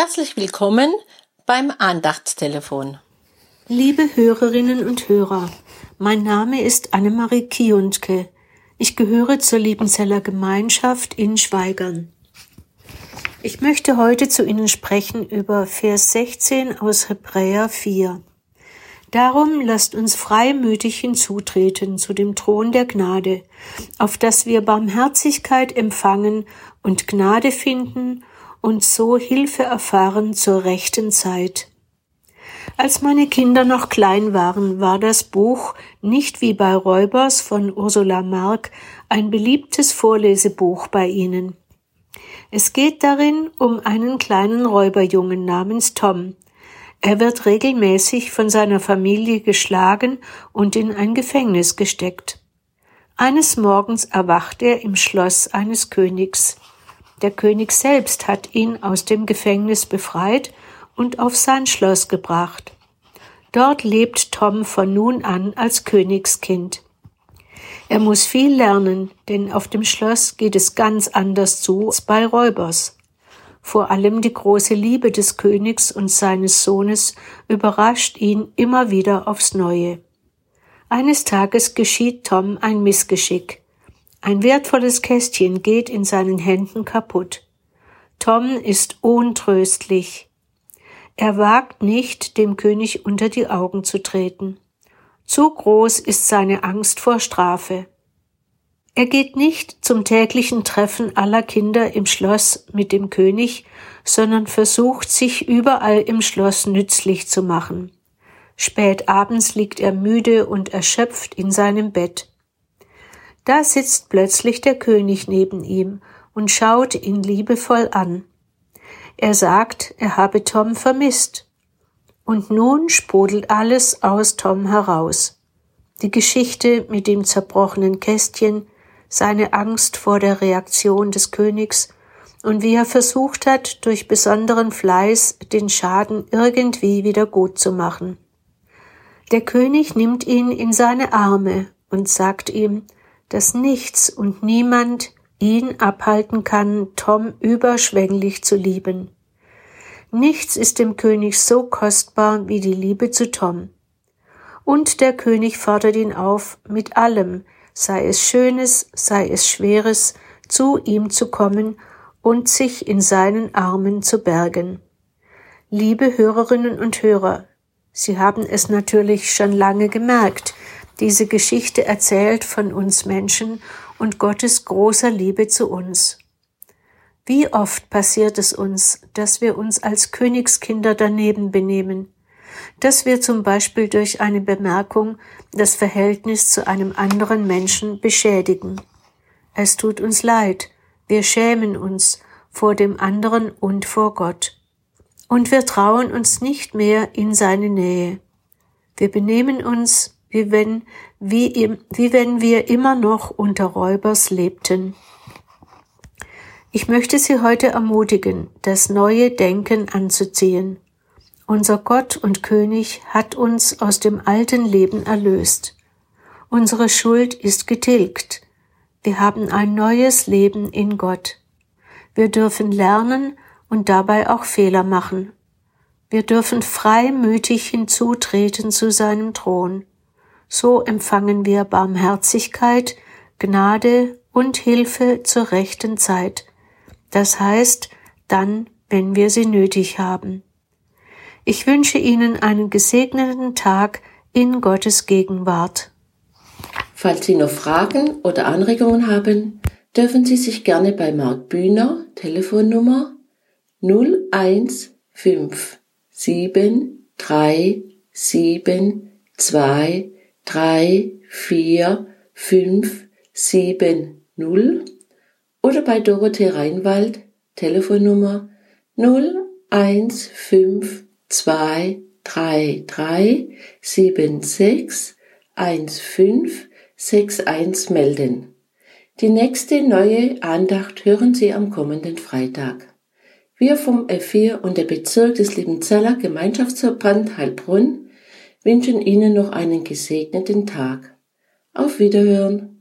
Herzlich willkommen beim Andachtstelefon. Liebe Hörerinnen und Hörer, mein Name ist Annemarie Kiontke. Ich gehöre zur Liebenzeller Gemeinschaft in Schweigern. Ich möchte heute zu Ihnen sprechen über Vers 16 aus Hebräer 4. Darum lasst uns freimütig hinzutreten zu dem Thron der Gnade, auf dass wir Barmherzigkeit empfangen und Gnade finden und so Hilfe erfahren zur rechten Zeit. Als meine Kinder noch klein waren, war das Buch nicht wie bei Räubers von Ursula Mark ein beliebtes Vorlesebuch bei ihnen. Es geht darin um einen kleinen Räuberjungen namens Tom. Er wird regelmäßig von seiner Familie geschlagen und in ein Gefängnis gesteckt. Eines Morgens erwacht er im Schloss eines Königs. Der König selbst hat ihn aus dem Gefängnis befreit und auf sein Schloss gebracht. Dort lebt Tom von nun an als Königskind. Er muss viel lernen, denn auf dem Schloss geht es ganz anders zu als bei Räubers. Vor allem die große Liebe des Königs und seines Sohnes überrascht ihn immer wieder aufs Neue. Eines Tages geschieht Tom ein Missgeschick. Ein wertvolles Kästchen geht in seinen Händen kaputt. Tom ist untröstlich. Er wagt nicht, dem König unter die Augen zu treten. Zu groß ist seine Angst vor Strafe. Er geht nicht zum täglichen Treffen aller Kinder im Schloss mit dem König, sondern versucht sich überall im Schloss nützlich zu machen. Spät abends liegt er müde und erschöpft in seinem Bett. Da sitzt plötzlich der König neben ihm und schaut ihn liebevoll an. Er sagt, er habe Tom vermisst. Und nun sprudelt alles aus Tom heraus. Die Geschichte mit dem zerbrochenen Kästchen, seine Angst vor der Reaktion des Königs und wie er versucht hat, durch besonderen Fleiß den Schaden irgendwie wieder gut zu machen. Der König nimmt ihn in seine Arme und sagt ihm, dass nichts und niemand ihn abhalten kann, Tom überschwänglich zu lieben. Nichts ist dem König so kostbar wie die Liebe zu Tom. Und der König fordert ihn auf, mit allem, sei es Schönes, sei es Schweres, zu ihm zu kommen und sich in seinen Armen zu bergen. Liebe Hörerinnen und Hörer, Sie haben es natürlich schon lange gemerkt, diese Geschichte erzählt von uns Menschen und Gottes großer Liebe zu uns. Wie oft passiert es uns, dass wir uns als Königskinder daneben benehmen, dass wir zum Beispiel durch eine Bemerkung das Verhältnis zu einem anderen Menschen beschädigen. Es tut uns leid, wir schämen uns vor dem anderen und vor Gott. Und wir trauen uns nicht mehr in seine Nähe. Wir benehmen uns wie wenn, wie, wie wenn wir immer noch unter Räubers lebten. Ich möchte Sie heute ermutigen, das neue Denken anzuziehen. Unser Gott und König hat uns aus dem alten Leben erlöst. Unsere Schuld ist getilgt. Wir haben ein neues Leben in Gott. Wir dürfen lernen und dabei auch Fehler machen. Wir dürfen freimütig hinzutreten zu seinem Thron so empfangen wir Barmherzigkeit, Gnade und Hilfe zur rechten Zeit, das heißt dann, wenn wir sie nötig haben. Ich wünsche Ihnen einen gesegneten Tag in Gottes Gegenwart. Falls Sie noch Fragen oder Anregungen haben, dürfen Sie sich gerne bei Mark Bühner Telefonnummer 015 737 2 3, 4, 5, 7, 0 oder bei Dorothee Reinwald Telefonnummer 015233761561 melden. Die nächste neue Andacht hören Sie am kommenden Freitag. Wir vom F4 und der Bezirk des Liebenzeller Gemeinschaftsverband Heilbronn wünschen Ihnen noch einen gesegneten Tag. Auf Wiederhören.